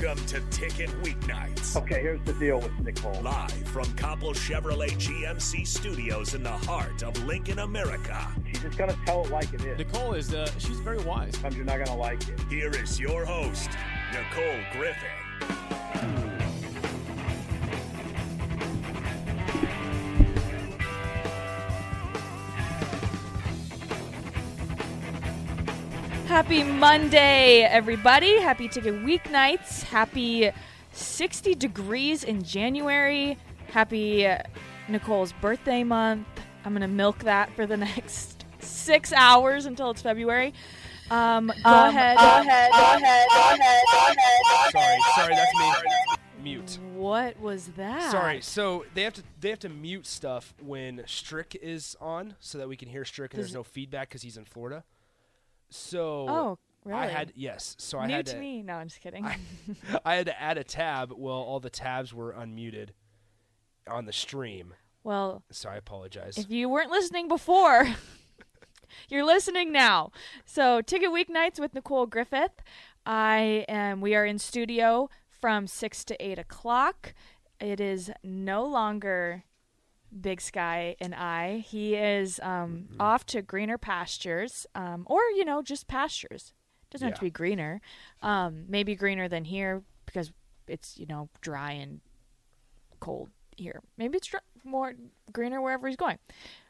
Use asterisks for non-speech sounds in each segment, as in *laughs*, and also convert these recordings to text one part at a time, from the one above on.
Welcome to Ticket Weeknights. Okay, here's the deal with Nicole. Live from Copple Chevrolet GMC studios in the heart of Lincoln, America. She's just gonna tell it like it is. Nicole is uh, she's very wise. Sometimes you're not gonna like it. Here is your host, Nicole Griffin. Happy Monday, everybody. Happy Ticket Weeknights. Happy 60 degrees in January. Happy uh, Nicole's birthday month. I'm going to milk that for the *laughs* next six hours until it's February. Um, go ahead. Go ahead. Go ahead. Go ahead. Go ahead. Sorry, sorry, that's me. Mute. What was that? Sorry. So they have to they have to mute stuff when Strick is on, so that we can hear Strick and Does there's no feedback because he's in Florida. So Oh, really? I had yes. So I New had to to me. No, I'm just kidding. I, *laughs* I had to add a tab. Well, all the tabs were unmuted on the stream, well, so I apologize. If you weren't listening before, *laughs* you're listening now. So, Ticket Weeknights with Nicole Griffith. I am. We are in studio from six to eight o'clock. It is no longer Big Sky and I. He is um, off to greener pastures, um, or you know, just pastures. Doesn't have to be greener. Um, maybe greener than here because it's you know dry and cold here. Maybe it's more greener wherever he's going.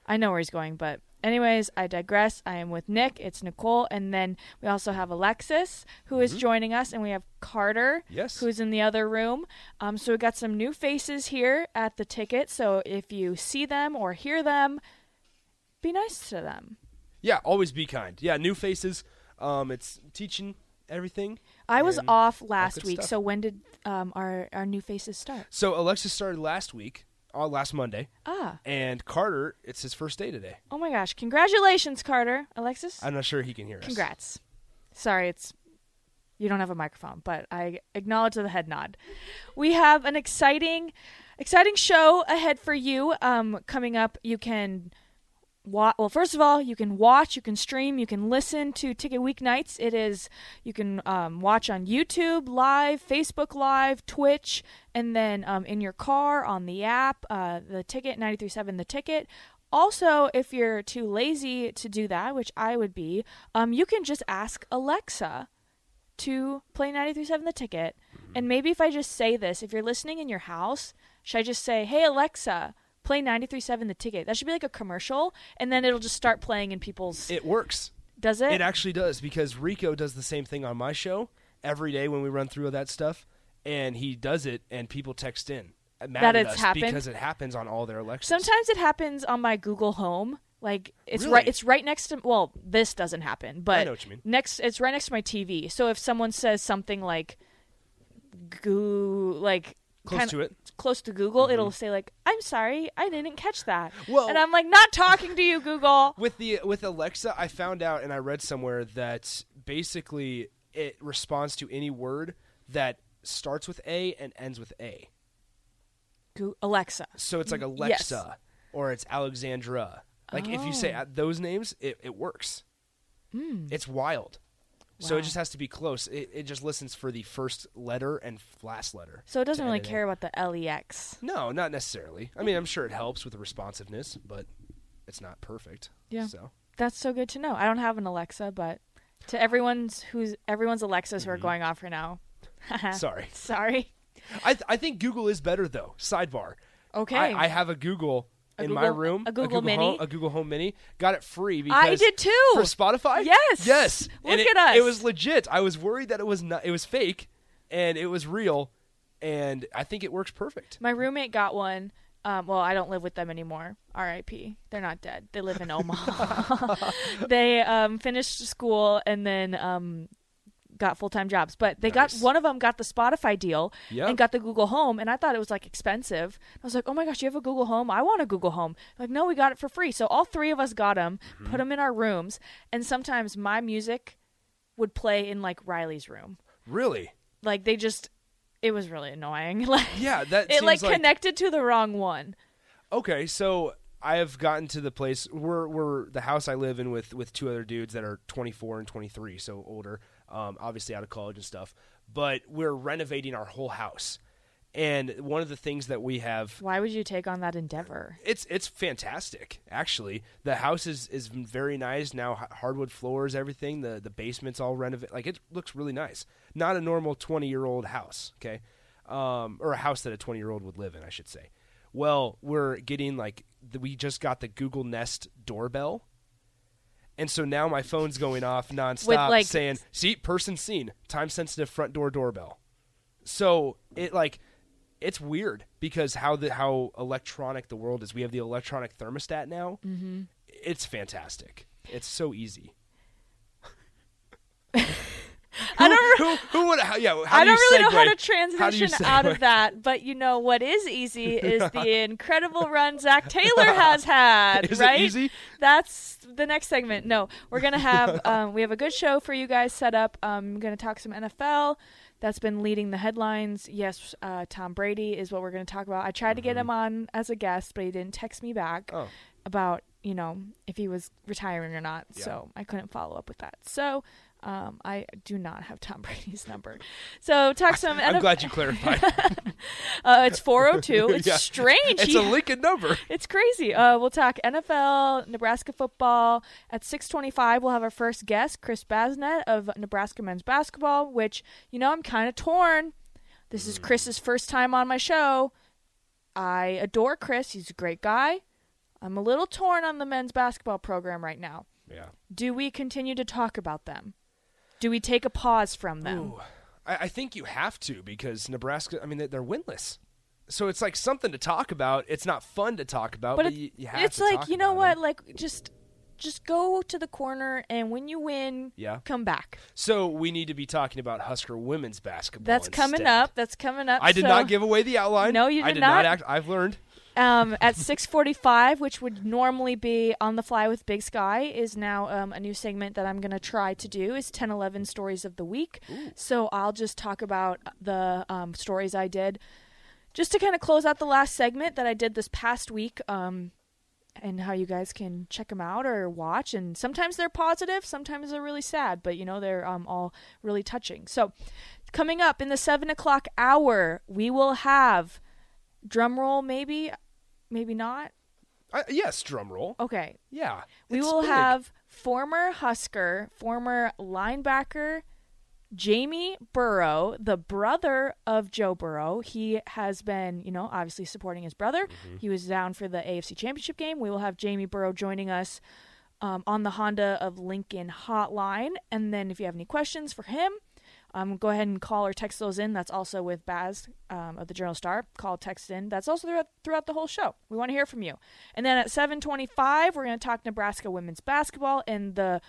I know where he's going, but anyways, I digress. I am with Nick. It's Nicole, and then we also have Alexis who is joining us, and we have Carter, Yes. who's in the other room. Um, so we got some new faces here at the ticket. So if you see them or hear them, be nice to them. yeah, always be kind. Yeah, new faces. Um, it's teaching everything. I was off last week, stuff. so when did um, our our new faces start? So Alexis started last week, uh, last Monday, Ah, and Carter, it's his first day today. oh my gosh! Congratulations, Carter, Alexis. I'm not sure he can hear us. Congrats. Sorry, it's you don't have a microphone, but I acknowledge the head nod. We have an exciting, exciting show ahead for you. Um, coming up, you can. Wa- well, first of all, you can watch, you can stream, you can listen to Ticket Weeknights. It is you can um, watch on YouTube Live, Facebook Live, Twitch, and then um, in your car on the app, uh, the Ticket 93.7 The Ticket. Also, if you're too lazy to do that, which I would be, um, you can just ask Alexa to play 93.7 The Ticket. And maybe if I just say this, if you're listening in your house, should I just say, "Hey Alexa, play 93.7 The Ticket"? That should be like a commercial, and then it'll just start playing in people's. It works. does it? It actually does because Rico does the same thing on my show every day when we run through that stuff, and he does it, and people text in That at it's us happened? because it happens on all their Alexas. Sometimes it happens on my Google Home. Like it's Really? right it's right next to well, this doesn't happen, but know what you mean. next it's right next to my TV. So if someone says something like goo like Close kinda- to it. close to Google, mm-hmm. it'll say like, "I'm sorry, I didn't catch that." Well- and I'm like, "Not talking to you, *laughs* Google." with the with Alexa, I found out and I read somewhere that basically it responds to any word that starts with A and ends with A. Go- Alexa. So it's like mm, Yes. Alexa or it's Alexandra. Like if you say Oh. those names, it, it works. Hmm. It's wild. So it just has to be close. It, it just listens for the first letter and last letter. So it doesn't really care about the LEX. No, not necessarily. I mean, I'm sure it helps with the responsiveness, but it's not perfect. Yeah. So That's so good to know. I don't have an Alexa, but to everyone's who's everyone's Alexas Mm-hmm. who are going off right now. *laughs* sorry. Sorry. I th- I think Google is better though. Sidebar. Okay. I, I have a Google A in my Google- room. a Google Mini? Home, a Google Home Mini. Got it free because I did too. for Spotify. Yes. Yes. Look and it, at us. It was legit. I was worried that it was not. It was fake, and it was real, and I think it works perfect. My roommate got one. Um, well, I don't live with them anymore. R.I.P. They're not dead. They live in Omaha. *laughs* *laughs* they um, finished school and then um, got full time jobs. But they got one of them got the Spotify deal Yep. and got the Google Home. And I thought it was like expensive. I was like, oh my gosh, you have a Google Home? I want a Google Home. Like, no, we got it for free. So all three of us got them, Mm-hmm. put them in our rooms, and sometimes my music would play in like Riley's room. Really? Like they just, it was really annoying. *laughs* like Yeah. That it seems like like connected to the wrong one. Okay, so I have gotten to the place we're we're the house I live in with with two other dudes that are 24 and 23, so older, um, obviously out of college and stuff. But we're renovating our whole house, and one of the things that we have Why would you take on that endeavor? it's it's fantastic actually. The house is is very nice now hardwood floors, everything. The the basement's all renovated, like it looks really nice. Not a normal 20 year old house, okay, um, or a house that a 20 year old would live in, I should say. Well, we're getting like the, we just got the Google Nest doorbell. And so now my phone's going off nonstop like- saying, see, person seen, time sensitive front door doorbell. So it like it's weird because how the how electronic the world is. We have the electronic thermostat now. Mm-hmm. It's fantastic. It's so easy. *laughs* I don't. Who, who would? How, yeah. How I do don't you really know how segue? to How transition out of that, but you know what is easy *laughs* is the incredible run Zac Taylor has had. *laughs* Is it right? easy? That's the next segment. No, we're gonna have *laughs* um, we have a good show for you guys set up. Um, I'm gonna talk some NFL. That's been leading the headlines. Yes, uh, Tom Brady is what we're going to talk about. I tried to get him on as a guest, but he didn't text me back Mm-hmm. Oh. about you know if he was retiring or not. Yeah. So I couldn't follow up with that. So um, I do not have Tom *laughs* Brady's number. So talk some. NFL I'm glad you clarified. *laughs* uh, it's 402. *laughs* It's Yeah. strange. it's He- a Lincoln number. it's crazy. Uh, we'll talk NFL, Nebraska football. At 625, we'll have our first guest, Chris Basnett of Nebraska men's basketball, which, you know, I'm kind of torn. This is Chris's first time on my show. I adore Chris. He's a great guy. I'm a little torn on the men's basketball program right now. Yeah. Do we continue to talk about them? Do we take a pause from them? Ooh, I, I think you have to because Nebraska. I mean, they- they're winless. So it's like something to talk about. It's not fun to talk about, but, but it- you have it's like you know what it. like just just go to the corner and when you win Yeah. come back So we need to be talking about Husker women's basketball. that's coming up that's coming up I did so, not give away the outline. No, you did, I did did not. act. I've learned. Um, at 6:45, which would normally be on the fly with Big Sky, is now um, a new segment that I'm going to try to do. Is 10, 11 stories of the week. So I'll just talk about the um, stories I did, just to kind of close out the last segment that I did this past week. Um, and how you guys can check them out or watch. And sometimes they're positive, sometimes they're really sad, but you know they're um, all really touching. So, coming up in the seven o'clock hour, we will have drum roll, maybe, maybe not. I, yes, drum roll. Okay, Yeah, we will big. have former Husker, former linebacker Jamie Burrow, the brother of Joe Burrow. He has been, you know, obviously supporting his brother. Mm-hmm. He was down for the AFC Championship game. We will have Jamie Burrow joining us um, on the Honda of Lincoln hotline. And then if you have any questions for him, um, go ahead and call or text those in. That's also with Baz um, of the Journal Star. Call, text in. That's also throughout, throughout the whole show. We want to hear from you. And then at 7:25, we're going to talk Nebraska women's basketball and the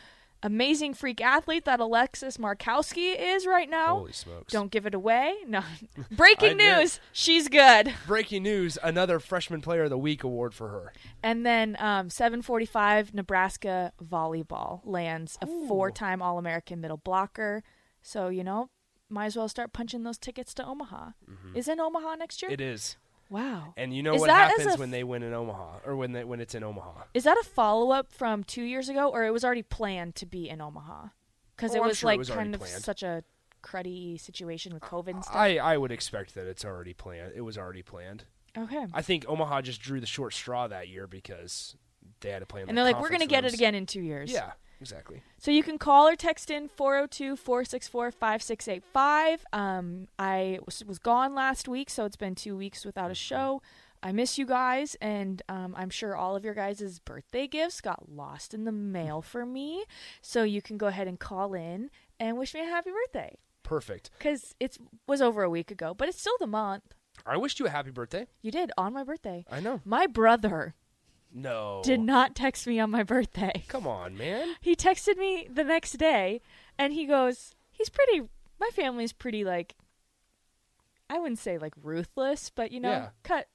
amazing freak athlete that Alexis Markowski is right now. Holy smokes! Don't give it away. *laughs* No. *laughs* Breaking news. She's good. *laughs* Breaking news: another Freshman Player of the Week award for her. And then um, 7:45, Nebraska volleyball lands a four-time All-American middle blocker. So you know, might as well start punching those tickets to Omaha. Is in Omaha next year? Mm-hmm. It is. Wow. And you know Is what happens a when they win in Omaha or when they, when it's in Omaha? Is that a follow up from two years ago, or it was already planned to be in Omaha? Because Oh, it I'm was sure it like was kind of planned. such a cruddy situation with COVID and stuff. I, I would expect that it's already planned. It was already planned. okay. I think Omaha just drew the short straw that year because they had to play and they're like, we're going to get it again in two years. Yeah, exactly. So you can call or text in 402 464 5685. Um, I was, was gone last week, so it's been two weeks without a show. I miss you guys, and um, I'm sure all of your guys' birthday gifts got lost in the mail for me. So you can go ahead and call in and wish me a happy birthday. Perfect. Because it was over a week ago, but it's still the month. I wished you a happy birthday. You did on my birthday. I know. My brother No. did not text me on my birthday. Come on, man. He texted me the next day and he goes, He's pretty, my family's pretty like, I wouldn't say like ruthless, but you know, Yeah. cut.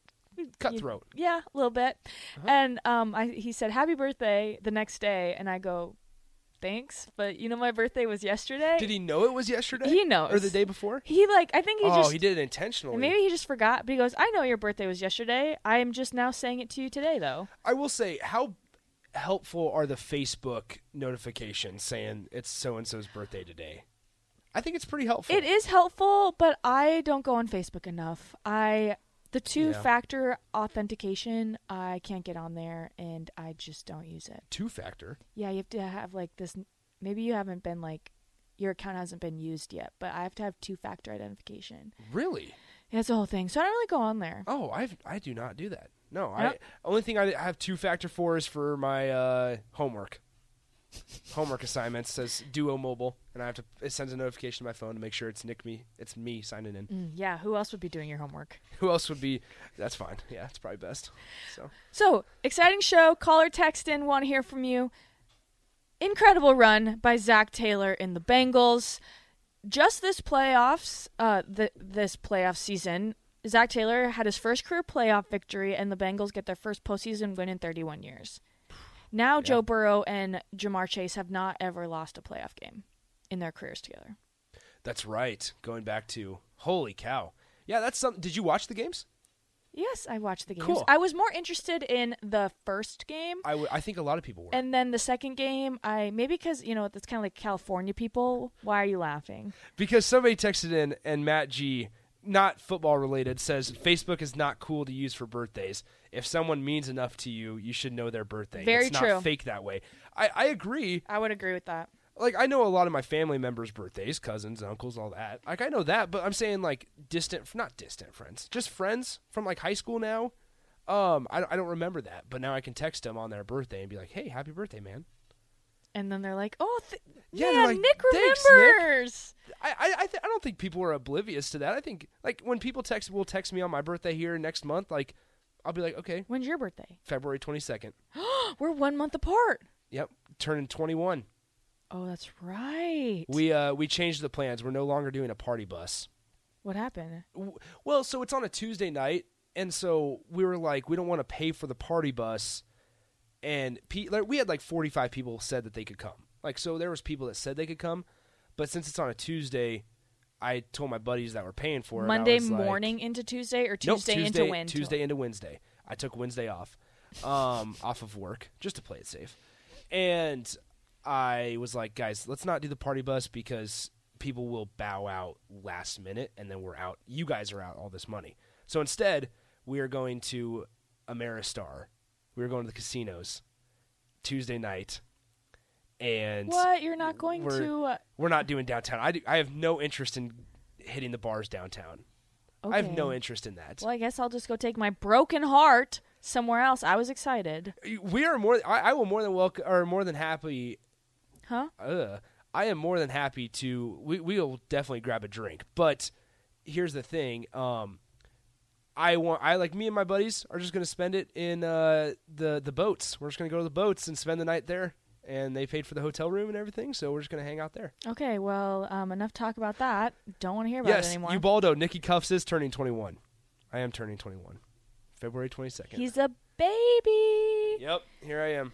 Cutthroat. you- yeah, a little bit. Uh-huh. And um, I, he said, Happy birthday the next day. And I go, Thanks. But you know, my birthday was yesterday. Did he know it was yesterday? He knows. Or the day before? He like, I think he just oh, just. he did it intentionally. Maybe he just forgot, but he goes, I know your birthday was yesterday. I am just now saying it to you today, though. I will say, how helpful are the Facebook notifications saying it's so and so's birthday today? I think it's pretty helpful. It is helpful, but I don't go on Facebook enough. I the two factor authentication, I can't get on there and I just don't use it. Two factor. Yeah, you have to have like this maybe you haven't been like your account hasn't been used yet, but I have to have two factor identification. Really? Yeah, it's the whole thing. So I don't really go on there. Oh, I I do not do that. No, Yep. I only thing I have two factor for is for my uh, homework. Homework assignments says Duo Mobile, and I have to. It sends a notification to my phone to make sure it's Nick me. It's me signing in. Mm, yeah, who else would be doing your homework? Who else would be? That's fine. Yeah, it's probably best. So So, exciting show. Call or text in. Want to hear from you. Incredible run by Zac Taylor in the Bengals. Just this playoffs, uh, th- this playoff season, Zac Taylor had his first career playoff victory, and the Bengals get their first postseason win in 31 years. Now, Joe Burrow and Ja'Marr Chase have not ever lost a playoff game in their careers together. that's right. Going back to holy cow. Yeah, that's something. Did you watch the games? Yes, I watched the games. Cool. I was more interested in the first game. I, w- I think a lot of people were. And then the second game, I maybe because you know it's kind of like California people. Why are you laughing? because somebody texted in and Matt G, not football related, says Facebook is not cool to use for birthdays. If someone means enough to you, you should know their birthday. Very it's true. not fake that way. I, I agree. I would agree with that. Like I know a lot of my family members' birthdays, cousins, uncles, all that. Like I know that, but I'm saying like distant, not distant friends, just friends from like high school now. Um, I, I don't remember that, but now I can text them on their birthday and be like, "Hey, happy birthday, man!" And then they're like, "Oh, th- Yeah, man, like, Nick "Thanks, Nick." remembers." I I I, th- I don't think people are oblivious to that. I think like when people text will text me on my birthday here next month, like I'll be like, okay, When's your birthday? February twenty second. *gasps* We're one month apart. Yep, turning twenty one. Oh, that's right. We uh we changed the plans. We're no longer doing a party bus. what happened? W- Well, so it's on a Tuesday night, and so we were like, we don't want to pay for the party bus, and pe- like, we had like forty five people said that they could come. Like, so there was people that said they could come, but since it's on a Tuesday, I told my buddies that were paying for it. Monday was like- morning into Tuesday or Nope, Tuesday, Tuesday into Wednesday? Tuesday into Wednesday. I took Wednesday off, um, *laughs* off of work just to play it safe, and I was like, guys, let's not do the party bus because people will bow out last minute, and then we're out. You guys are out all this money. So instead, we are going to Ameristar. We were going to the casinos Tuesday night, and What? You're not going we're, to? Uh, we're not doing downtown. I, do, I have no interest in hitting the bars downtown. I have no interest in that. Well, I guess I'll just go take my broken heart somewhere else. I was excited. we are more. I, I will more than welcome or more than happy. Huh? Uh, I am more than happy to. We we will definitely grab a drink. But here's the thing. Um, I want. I like me and my buddies are just going to spend it in uh the the boats. We're just going to go to the boats and spend the night there. And they paid for the hotel room and everything, so we're just going to hang out there. Okay. Well, um, enough talk about that. Don't want to hear about yes, it anymore. Ubaldo. Nikki Cuffs is turning 21. I am turning 21. February 22nd. He's a baby. Yep, here I am.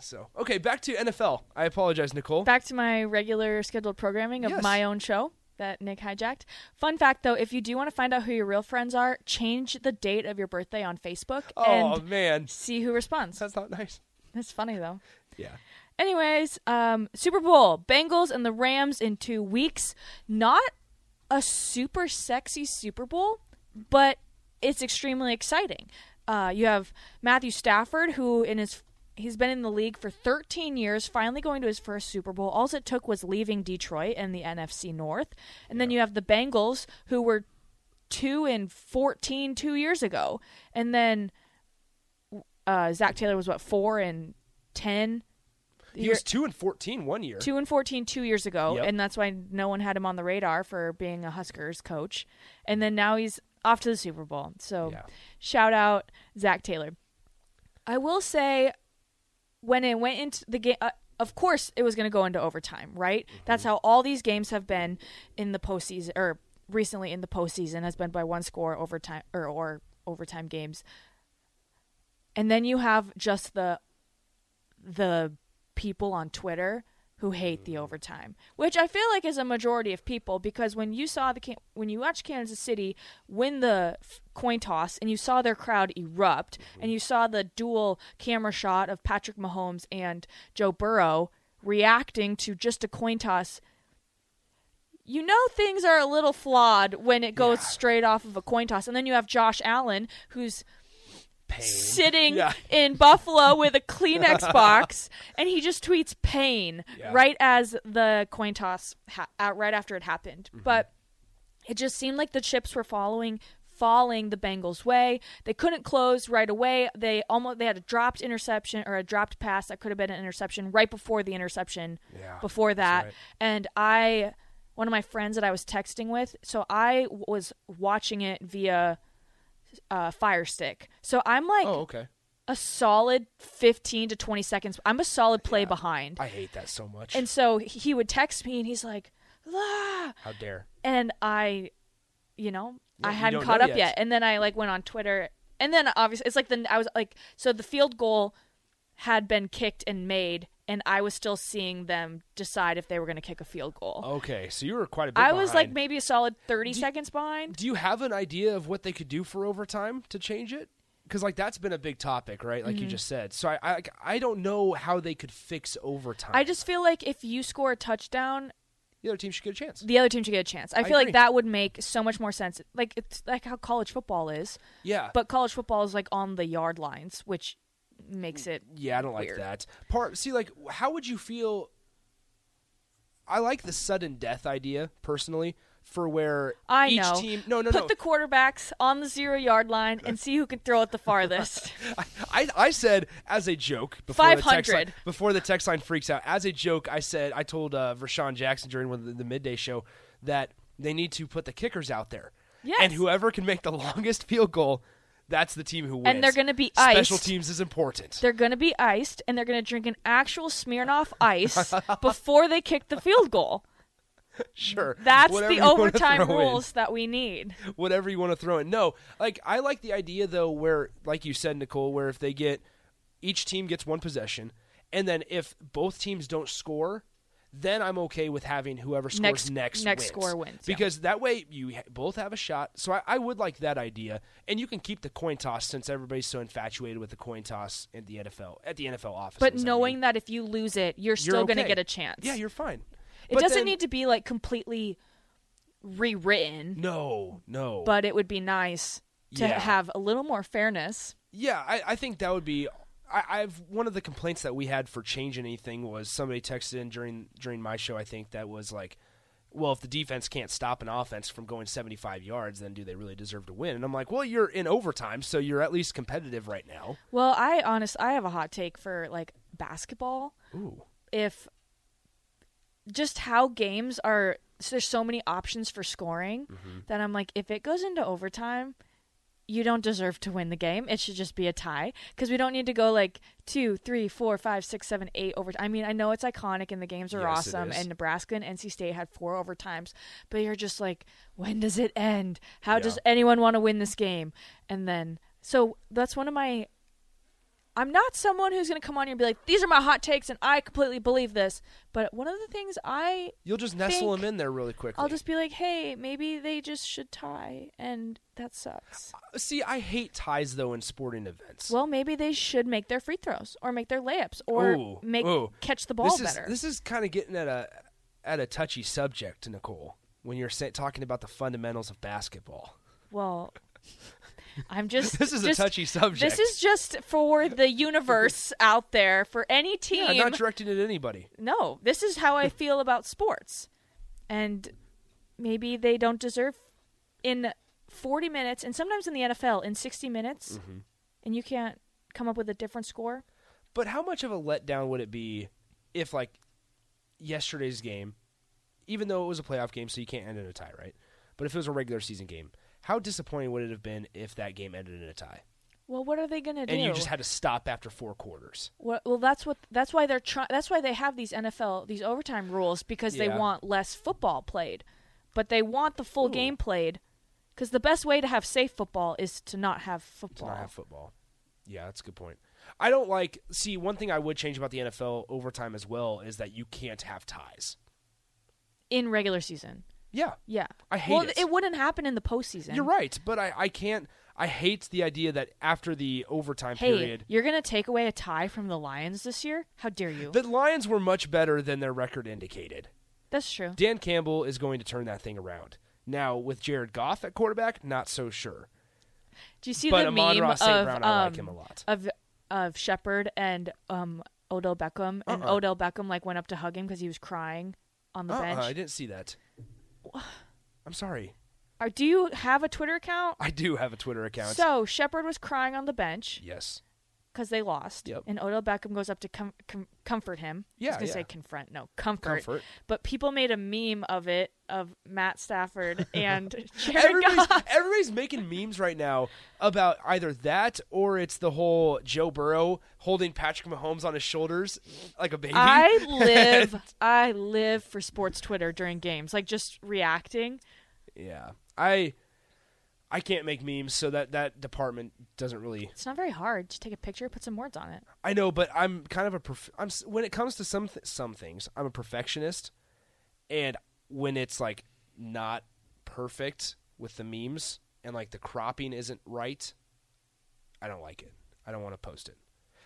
So okay, back to NFL. I apologize, Nicole. Back to my regular scheduled programming of Yes. my own show that Nick hijacked. Fun fact though, if you do want to find out who your real friends are, change the date of your birthday on Facebook oh and man, see who responds. that's not nice. That's funny though. Yeah. Anyways, um, Super Bowl, Bengals and the Rams in two weeks. Not a super sexy Super Bowl, but it's extremely exciting. Uh, you have Matthew Stafford, who in his he's been in the league for 13 years, finally going to his first Super Bowl. All it took was leaving Detroit and the NFC North, and then you have the Bengals, who were two and 14 two years ago, and then uh, Zac Taylor was what four and ten. He year- was two and 14 one year. two and 14 two years ago Yep. and that's why no one had him on the radar for being a huskers coach and then now he's off to the super bowl so Yeah. shout out zac taylor i will say when it went into the game uh, of course it was going to go into overtime right Mm-hmm. that's how all these games have been in the postseason or recently in the postseason has been by one score overtime or, or overtime games and then you have just the the people on Twitter who hate the overtime, which I feel like is a majority of people because when you saw the when you watched Kansas City win the coin toss and you saw their crowd erupt and you saw the dual camera shot of Patrick Mahomes and Joe Burrow reacting to just a coin toss you know things are a little flawed when it goes straight off of a coin toss. And then you have Josh Allen who's Pain. sitting Yeah. in Buffalo with a *laughs* Kleenex box, and he just tweets pain Yeah. right as the coin toss, ha- uh, right after it happened. Mm-hmm. But it just seemed like the chips were following falling the Bengals' way. They couldn't close right away. They almost they had a dropped interception or a dropped pass that could have been an interception right before the interception. Yeah, before that, right. and I one of my friends that I was texting with, so I was watching it via uh, Fire Stick. So I'm like Oh, okay. a solid 15 to 20 seconds. I'm a solid play behind. I hate that so much. and so he would text me and he's like, ah, How dare? and I, you know, Yeah, I hadn't caught up yet. yet. And then I like went on Twitter, and then obviously it's like the I was like, so the field goal had been kicked and made, and I was still seeing them decide if they were going to kick a field goal. Okay, so you were quite a bit. I was like maybe a solid 30 seconds behind. Do you have an idea of what they could do for overtime to change it? Because like that's been a big topic, right? Mm-hmm. Like you just said. So I, I I don't know how they could fix overtime. I just feel like if you score a touchdown, the other team should get a chance. the other team should get a chance. I I feel agree. like that would make so much more sense. Like it's like how college football is, Yeah, but college football is like on the yard lines, which makes it yeah, I don't like that part. See, like, how would you feel? I like the sudden death idea personally for where I each know. team. No, no, Put no. the quarterbacks on the zero yard line and see who can throw it the farthest. *laughs* I, I said as a joke before the text 500. line, before the text line freaks out. As a joke, I said I told uh, Rashawn Jackson during one of the, the midday show that they need to put the kickers out there, Yes. and whoever can make the *laughs* longest field goal, that's the team who wins. And they're gonna be special teams is important. They're going to be iced and they're going to drink an actual Smirnoff *laughs* ice *laughs* before they kick the field goal. sure, That's Whatever the overtime throw in. rules that we need. whatever you want to throw in. No, like I like the idea though, where like you said, Nicole, where if they get each team gets one possession, and then if both teams don't score, then I'm okay with having whoever scores Next- next next wins. score wins, yeah. because that way you both have a shot. So I, I would like that idea, and you can keep the coin toss since everybody's so infatuated with the coin toss at the NFL at the NFL office. But knowing that if you lose it, you're still going to get a chance. yeah, you're fine. It But doesn't then- need to be like completely rewritten, No, no. but it would be nice to Yeah. have a little more fairness. Yeah, I, I think that would be. I, I've one of the complaints that we had for changing anything was somebody texted in during during my show. I think that was like, well, if the defense can't stop an offense from going 75 yards, then do they really deserve to win? And I'm like, well, you're in overtime, so you're at least competitive right now. Well, I honest I have a hot take for like basketball. Ooh, If just how games are there's so many options for scoring Mm-hmm. that I'm like if it goes into overtime, you don't deserve to win the game. It should just be a tie because we don't need to go like two, three, four, five, six, seven, eight over. I mean, I know it's iconic and the games are Yes, awesome, and Nebraska and NC State had four overtimes, but you're just like, when does it end? How does anyone want to win this game? And then, so that's one of my I'm not someone who's going to come on here and be like, these are my hot takes and I completely believe this. But one of the things I You'll just nestle them in there really quickly. I'll just be like, hey, maybe they just should tie, and that sucks. Uh, see. I hate ties though in sporting events. Well, maybe they should make their free throws or make their layups or Ooh, make ooh. catch the ball this is, better. This is kind of getting at a at a touchy subject, Nicole. When you're sa- talking about the fundamentals of basketball, well, I'm just. *laughs* this is just- a touchy subject. This is just for the universe out there for any *laughs* team. yeah, not directed at anybody. no, this is how I feel about sports, and maybe they don't deserve in 40 minutes, and sometimes in the NFL in 60 minutes, Mm-hmm. and you can't come up with a different score. But how much of a letdown would it be if, like, yesterday's game, even though it was a playoff game, so you can't end in a tie, right? But if it was a regular season game, how disappointing would it have been if that game ended in a tie Well, what are they going to do? and you just had to stop after four quarters? Well, well, that's what. That's why they're trying. That's why they have these NFL these overtime rules because they want less football played, but they want the full Ooh. game played. Because the best way to have safe football is to not have to football. not have football. Yeah, that's a good point. I don't like. See, one thing I would change about the NFL overtime as well is that you can't have ties. in regular season. Yeah, Yeah, I hate well, it. it wouldn't happen in the postseason. you're right, but I, I can't. I hate the idea that after the overtime Hey, period, you're gonna take away a tie from the Lions this year? How dare you? the Lions were much better than their record indicated. That's true. Dan Campbell is going to turn that thing around. Now with Jared Goff at quarterback, not so sure. Do you see but the Amon meme Ross of Brown, I like um, him a lot. of of Shepard and um Odell Beckham, and Uh-uh. Odell Beckham like went up to hug him because he was crying on the Uh-uh, bench? I didn't see that. I'm sorry. Or do you have a Twitter account? I do have a Twitter account. So Shepard was crying on the bench yes. because they lost, Yep. and Odell Beckham goes up to com- com- comfort him. I Yeah, was gonna yeah. say confront, no comfort. Comfort. But people made a meme of it of Matt Stafford *laughs* and Jared Everybody's, Goff. everybody's making memes right now about either that or it's the whole Joe Burrow holding Patrick Mahomes on his shoulders like a baby. I *laughs* live, I live for sports Twitter during games, like just reacting. yeah. I I can't make memes, so that that department doesn't really It's not very hard. Just take a picture, put some words on it. I know, but I'm kind of a perf- I'm when it comes to some th- some things, I'm a perfectionist, and when it's like not perfect with the memes and like the cropping isn't right, I don't like it. I don't want to post it.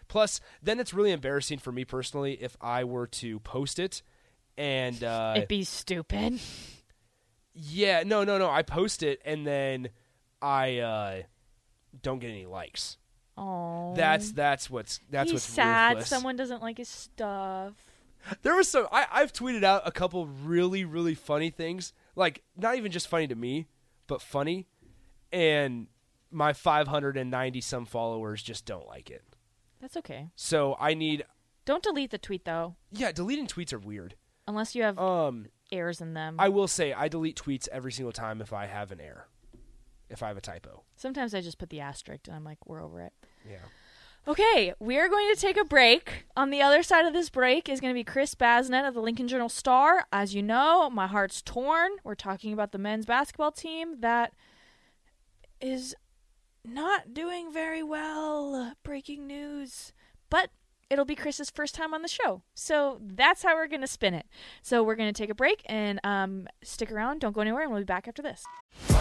Plus, then it's really embarrassing for me personally if I were to post it and uh, *laughs* It'd be stupid. *laughs* yeah, no, no, no, I post it and then I uh, don't get any likes. Oh, That's that's what's that's he's what's sad. ruthless. Someone doesn't like his stuff. There was some. I, I've tweeted out a couple really, really funny things. Like not even just funny to me, but funny. And my 590 some followers just don't like it. That's okay. So I need. Don't delete the tweet though, Yeah, deleting tweets are weird. unless you have Um, errors in them. I will say I delete tweets every single time if I have an error, if I have a typo. Sometimes I just put the asterisk, and I'm like, we're over it. Yeah. Okay, we are going to take a break. On the other side of this break is going to be Chris Basnett of the Lincoln Journal Star. As you know, my heart's torn. We're talking about the men's basketball team that is not doing very well. Breaking news. But it'll be Chris's first time on the show. So that's how we're going to spin it. So we're going to take a break and um, stick around. Don't go anywhere, and we'll be back after this.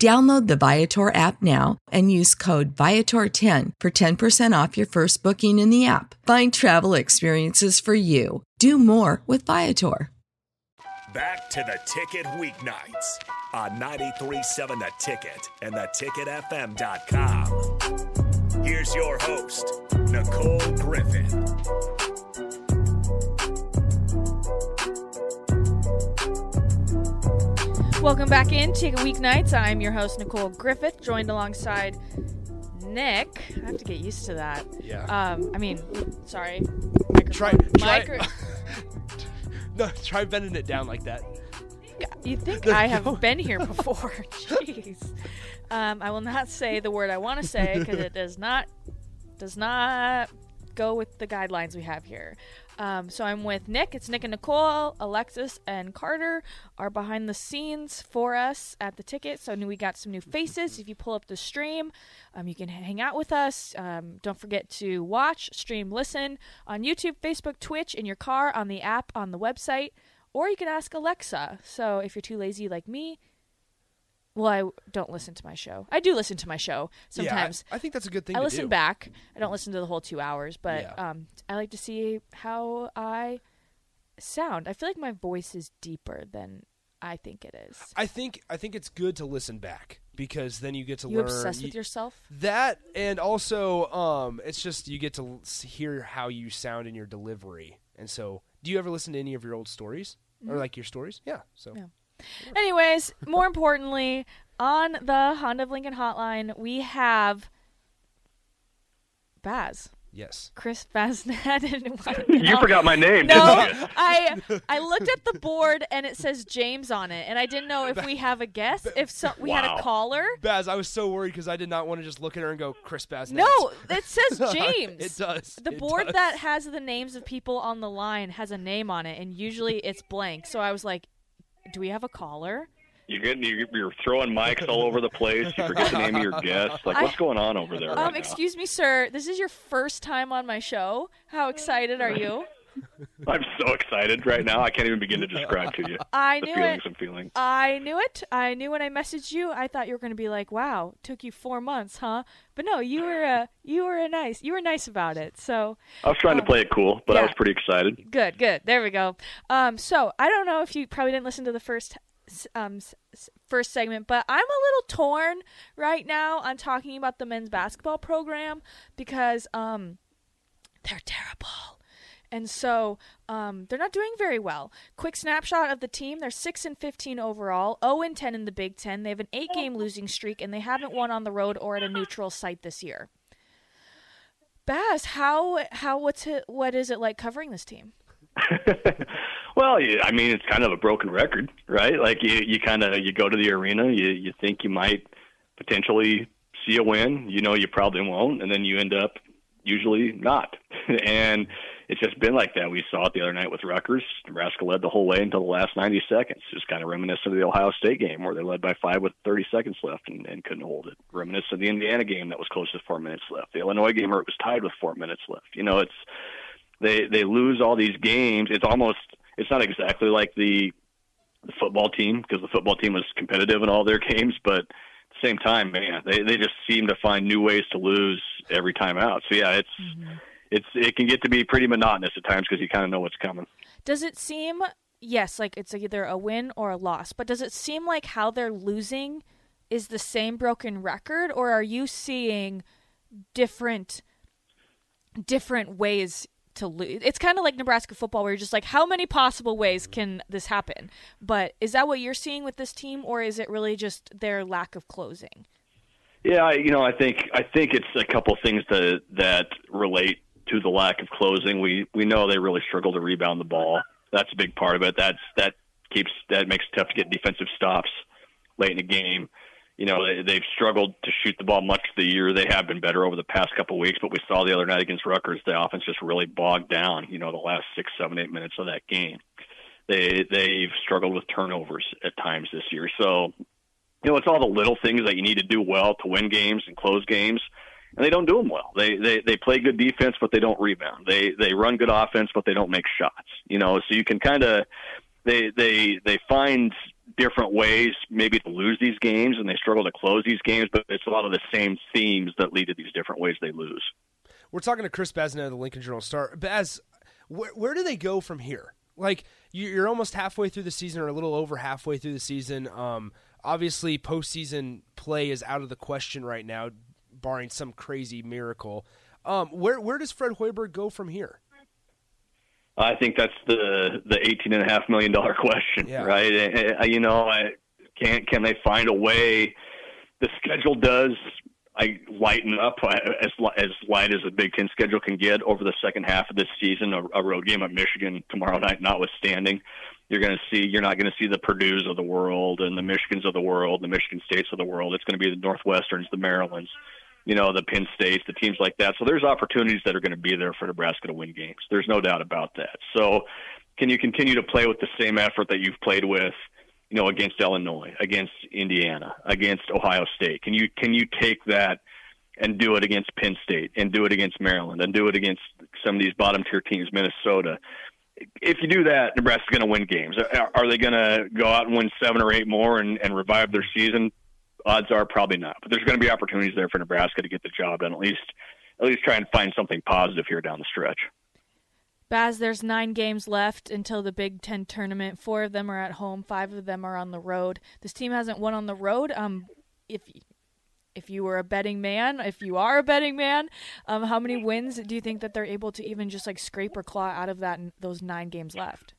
Download the Viator app now and use code Viator10 for 10% off your first booking in the app. Find travel experiences for you. Do more with Viator. Back to the ticket weeknights on 937 The Ticket and theticketfm.com. Here's your host, Nicole Griffin. Welcome back in Ticket Weeknights. I'm your host Nicole Griffith, joined alongside Nick. I have to get used to that. Yeah. Um, I mean, sorry. Try, Microphone. try, Micro- *laughs* no, try bending it down like that. You think I have been here *laughs* before? Jeez. Um, I will not say the word I want to say because it does not does not go with the guidelines we have here. Um, so I'm with Nick. It's Nick and Nicole. Alexis and Carter are behind the scenes for us at the ticket. So we got some new faces. If you pull up the stream, um, you can hang out with us. Um, don't forget to watch, stream, listen on YouTube, Facebook, Twitch, in your car, on the app, on the website, or you can ask Alexa. So if you're too lazy like me, well, I don't listen to my show. I do listen to my show sometimes. Yeah, I, I think that's a good thing I listen do. back. I don't listen to the whole two hours, but Yeah. um, I like to see how I sound. I feel like my voice is deeper than I think it is. I think I think it's good to listen back because then you get to You learn obsessed you- with yourself? That and also um it's just you get to hear how you sound in your delivery. And so, do you ever listen to any of your old stories or Mhm. like your stories? Yeah. So Yeah. Anyways, more importantly, on the Honda of Lincoln hotline, we have Baz. Yes. Chris Basnett. *laughs* You forgot my name, No. I I looked at the board and it says James on it, and I didn't know if we have a guest, if so, we had a caller. Baz, I was so worried because I did not want to just look at her and go, Chris Baz. No, it says *laughs* James. it does. The It board does. that has the names of people on the line has a name on it, and usually it's blank. So I was like, "Do we have a caller?" You're getting you're, throwing mics all over the place. You forget the name of your guest. Like, what's going on over there? Um, right now? excuse me, sir. This is your first time on my show. How excited are you? *laughs* I'm so excited right now. I can't even begin to describe to you *laughs* I the knew feelings it. I'm feeling. I knew it. I knew when I messaged you. I thought you were going to be like, "Wow, took you four months, huh?" But no, you were uh, you were a nice. You were nice about it. So I was trying to play it cool, but I was pretty excited. good, good. There we go. Um, so I don't know if you probably didn't listen to the first um first segment, but I'm a little torn right now on talking about the men's basketball program because um they're terrible. And so um, they're not doing very well. Quick snapshot of the team: they're six and fifteen overall, zero and ten in the Big Ten. They have an eight-game losing streak, and they haven't won on the road or at a neutral site this year. Baz, how how what's it, what is it like covering this team? *laughs* Well, I mean, it's kind of a broken record, right? Like you, you kind of you go to the arena, you you think you might potentially see a win, you know, you probably won't, and then you end up usually not. *laughs* and it's just been like that. We saw it the other night with Rutgers. Nebraska led the whole way until the last 90 seconds. Just kind of reminiscent of the Ohio State game where they led by five with 30 seconds left and, and couldn't hold it. Reminiscent of the Indiana game that was close to four minutes left. The Illinois game where it was tied with four minutes left. You know, it's they they lose all these games. It's almost it's not exactly like the the football team because the football team was competitive in all their *laughs* games, but at the same time, man, they they just seem to find new ways to lose every time out. So yeah, it's mm-hmm. It's it can get to be pretty monotonous at times because you kind of know what's coming. Does it seem yes, like it's either a win or a loss, but does it seem like how they're losing is the same broken record or are you seeing different different ways to lose. It's kind of like Nebraska football, where you're just like, how many possible ways can this happen? But is that what you're seeing with this team, or is it really just their lack of closing? Yeah, you know, I think I think it's a couple things that that relate to the lack of closing. We we know they really struggle to rebound the ball. That's a big part of it. That's that keeps that makes it tough to get defensive stops late in the game. You know, they, they've struggled to shoot the ball much of the year. They have been better over the past couple of weeks, but we saw the other night against Rutgers, the offense just really bogged down. You know, the last six, seven, eight minutes of that game, they they've struggled with turnovers at times this year. So, you know, it's all the little things that you need to do well to win games and close games and they don't do them well. They they they play good defense, but they don't rebound. They they run good offense, but they don't make shots. You know, so you can kind of they they they find different ways maybe to lose these games, and they struggle to close these games. But it's a lot of the same themes that lead to these different ways they lose. We're talking to Chris Basnett of the Lincoln Journal Star. Baz, where, where do they go from here? Like you're almost halfway through the season, or a little over halfway through the season. Um, obviously, postseason play is out of the question right now, barring some crazy miracle. Um, where where does Fred Hoiberg go from here? I think that's the the eighteen and a half million dollar *laughs* question, yeah. right? Eh, eh, eh, you know, I can can they find a way? The schedule does I lighten up uh, as as light as the Big Ten schedule can get over the second half of this season. A, a road game at Michigan tomorrow night, notwithstanding, you're going to see you're not going to see the Purdue's of the world and the Michigans of the world, the Michigan States of the world. It's going to be the Northwesterns, the Marylands you know, the Penn States, the teams like that. So there's opportunities that are going to be there for Nebraska to win games. There's no doubt about that. So can you continue to play with the same effort that you've played with, you know, against Illinois, against Indiana, against Ohio State? Can you can you take that and do it against Penn State and do it against Maryland and do it against some of these bottom tier teams, Minnesota? If you do that, Nebraska's going to win games. Are they going to go out and win seven or eight more and, and revive their season? Odds are probably not. But there's going to be opportunities there for Nebraska to get the job done. At least, at least try and find something positive here down the stretch. Baz, there's nine games left until the Big Ten tournament. Four of them are at home. Five of them are on the road. This team hasn't won on the road. Um, if if you were a betting man, if you are a betting man, um, how many wins do you think that they're able to even just like scrape or claw out of that those nine games left?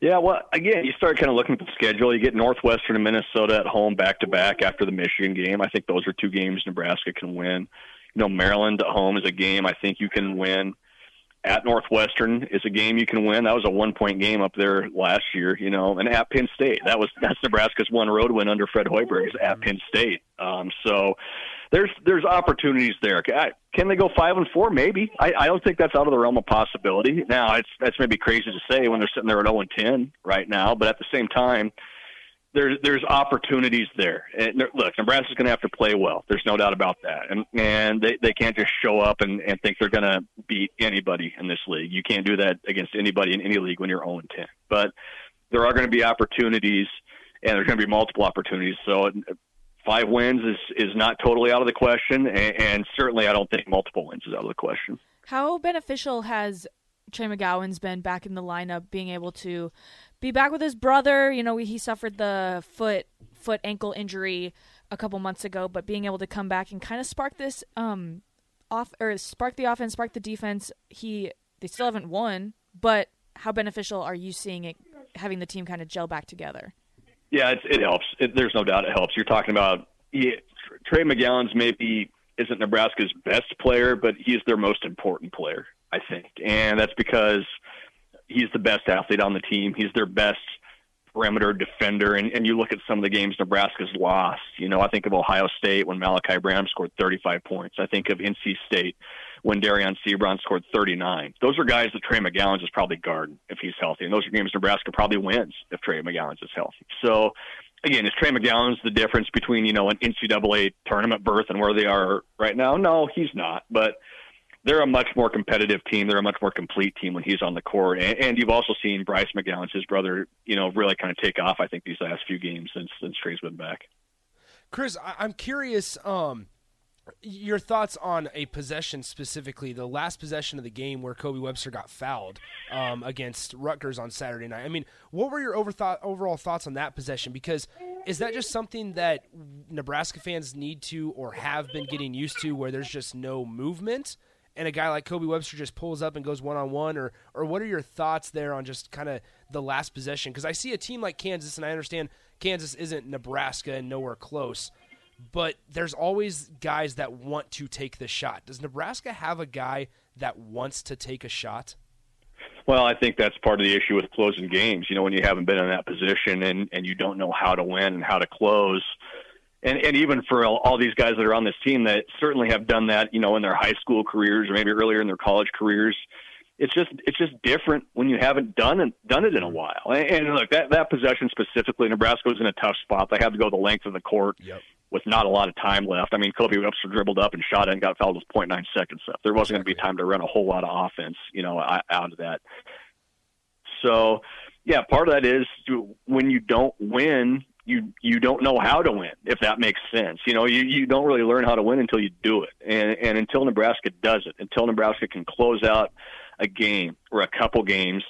Yeah, well, again, you start kind of looking at the schedule. You get Northwestern and Minnesota at home back to back after the Michigan game. I think those are two games Nebraska can win. You know, Maryland at home is a game I think you can win. At Northwestern is a game you can win. That was a one point game up there last year, you know, and at Penn State. That was that's Nebraska's one road win under Fred Hoiberg is at Penn State. Um, so there's there's opportunities there. Can they go five and four? Maybe. I, I don't think that's out of the realm of possibility. Now, it's that's maybe crazy to say when they're sitting there at zero and ten right now, but at the same time, there's there's opportunities there. And look, Nebraska's going to have to play well. There's no doubt about that, and and they they can't just show up and and think they're going to beat anybody in this league. You can't do that against anybody in any league when you're zero and ten. But there are going to be opportunities and there's going to be multiple opportunities. So five wins is is not totally out of the question, and, and, certainly I don't think multiple wins is out of the question. How beneficial has Trey McGowens been back in the lineup, being able to be back with his brother? You know, he suffered the foot foot ankle injury a couple months ago, but being able to come back and kind of spark this um off or spark the offense, spark the defense. He they still haven't won, but how beneficial are you seeing it having the team kind of gel back together? Yeah, it, it helps. It, there's no doubt it helps. You're talking about yeah, Trey McGowens maybe isn't Nebraska's best player, but he's their most important player, I think, and that's because he's the best athlete on the team. He's their best perimeter defender. And, and you look at some of the games Nebraska's lost. You know, I think of Ohio State when Malaki Branham scored 35 points. I think of NC State when Dereon Seabron scored 39. Those are guys that Trey McGowens is probably guarding if he's healthy. And those are games Nebraska probably wins if Trey McGowens is healthy. So, again, is Trey McGowens the difference between, you know, an NCAA tournament berth and where they are right now? No, he's not. But – they're a much more competitive team. They're a much more complete team when he's on the court. And, and you've also seen Bryce McGowens, his brother, you know, really kind of take off. I think these last few games since since Trey's been back. Chris, I'm curious. Um, your thoughts on a possession specifically, the last possession of the game where Kobe Webster got fouled um, against Rutgers on Saturday night. I mean, what were your overthought, overall thoughts on that possession? Because is that just something that Nebraska fans need to or have been getting used to, where there's just no movement? and a guy like Kobe Webster just pulls up and goes one on one, or or what are your thoughts there on just kind of the last possession? Because I see a team like Kansas, and I understand Kansas isn't Nebraska and nowhere close, but there's always guys that want to take the shot. Does Nebraska have a guy that wants to take a shot? Well, I think that's part of the issue with closing games. You know, when you haven't been in that position and and you don't know how to win and how to close, and and even for all, all these guys that are on this team that certainly have done that, you know, in their high school careers or maybe earlier in their college careers. It's just it's just different when you haven't done it done it in a mm-hmm. while. And, and look, that that possession specifically, Nebraska was in a tough spot. They had to go the length of the court. Yep with not a lot of time left. I mean, Kobe Webster dribbled up and shot and got fouled with 0.9 seconds left. There wasn't going to be time to run a whole lot of offense, you know, out of that. So, yeah, part of that is when you don't win, you you don't know how to win. If that makes sense, you know, you you don't really learn how to win until you do it, and and until Nebraska does it, until Nebraska can close out a game or a couple games.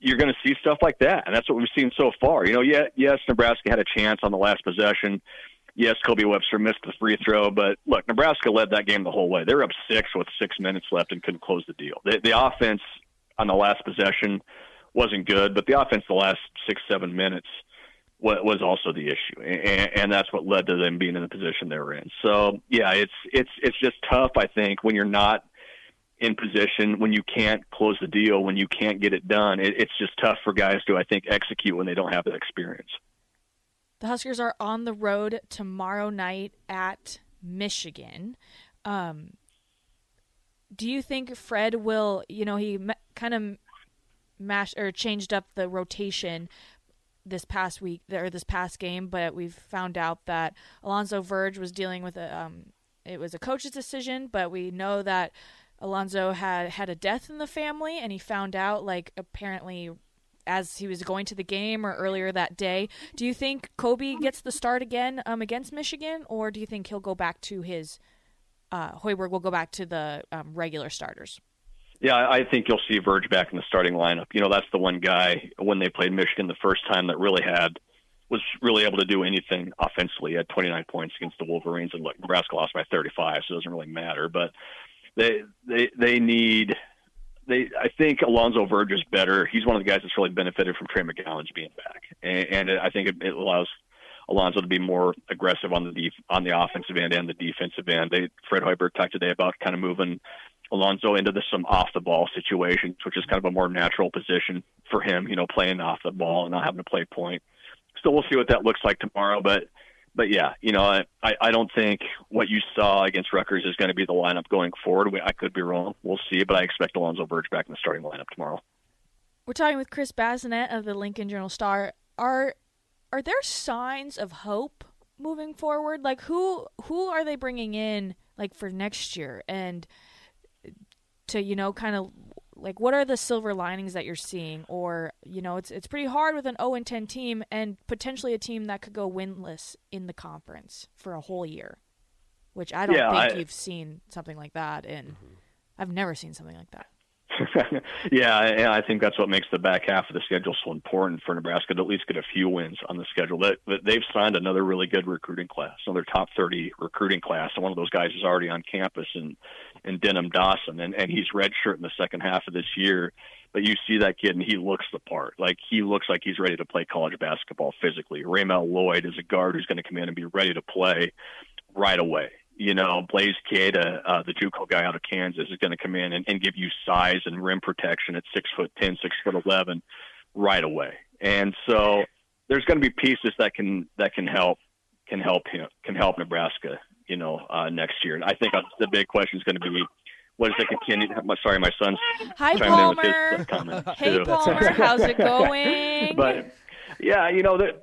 You're going to see stuff like that, and that's what we've seen so far. You know, yeah, yes, Nebraska had a chance on the last possession yes, Kobe Webster missed the free throw, but look, Nebraska led that game the whole way. They were up six with six minutes left and couldn't close the deal. The, the offense on the last possession wasn't good, but the offense the last six, seven minutes was, also the issue, and, and that's what led to them being in the position they were in. So, yeah, it's it's it's just tough. I think when you're not in position, when you can't close the deal, when you can't get it done, it, it's just tough for guys to I think execute when they don't have that experience. The Huskers are on the road tomorrow night at Michigan. Um, do you think Fred will, you know, he kind of mashed or changed up the rotation this past week or this past game, but we've found out that Alonzo Verge was dealing with a um, it was a coach's decision, but we know that Alonzo had had a death in the family and he found out like apparently as he was going to the game or earlier that day. Do you think Kobe gets the start again um, against Michigan, or do you think he'll go back to his uh, Hoiberg will go back to the um, regular starters? Yeah, I think you'll see Verge back in the starting lineup. You know, that's the one guy when they played Michigan the first time that really had was really able to do anything offensively. Had 29 points against the Wolverines, and look, Nebraska lost by 35, so it doesn't really matter. But they they they need they I think Alonzo Verge is better. He's one of the guys that's really benefited from Trey McGowens being back, and, and I think it, it allows Alonzo to be more aggressive on the def- on the offensive end and the defensive end. They Fred Hoiberg talked today about kind of moving Alonzo into the, some off the ball situations, which is kind of a more natural position for him. You know, playing off the ball and not having to play point. So we'll see what that looks like tomorrow, but but yeah, you know, I, I don't think what you saw against Rutgers is going to be the lineup going forward. I could be wrong. We'll see, but I expect Alonzo Verge back in the starting lineup tomorrow. We're talking with Chris Basnett of the Lincoln Journal Star. Are are there signs of hope moving forward? Like who who are they bringing in like for next year and to you know kind of like what are the silver linings that you're seeing or you know it's it's pretty hard with an 0 and 10 team and potentially a team that could go winless in the conference for a whole year which I don't yeah, think I, you've seen something like that and mm-hmm. I've never seen something like that. *laughs* yeah, and I think that's what makes the back half of the schedule so important for Nebraska to at least get a few wins on the schedule. That they've signed another really good recruiting class, another top 30 recruiting class, and one of those guys is already on campus in in Denim Dawson, and and he's redshirt in the second half of this year. But you see that kid, and he looks the part. Like he looks like he's ready to play college basketball physically. Ramel Lloyd is a guard who's going to come in and be ready to play right away you know, Blaise Keita, uh, the JUCO guy out of Kansas, is going to come in and, and give you size and rim protection at six foot ten, six foot eleven, right away. And so there's going to be pieces that can that can help can help him can help Nebraska, you know, uh, next year. And I think the big question is going to be what is the continue? Sorry, my son's Hi, chiming in Palmer. with his comment hey, too. Palmer, how's it *laughs* going? but yeah, you know, the,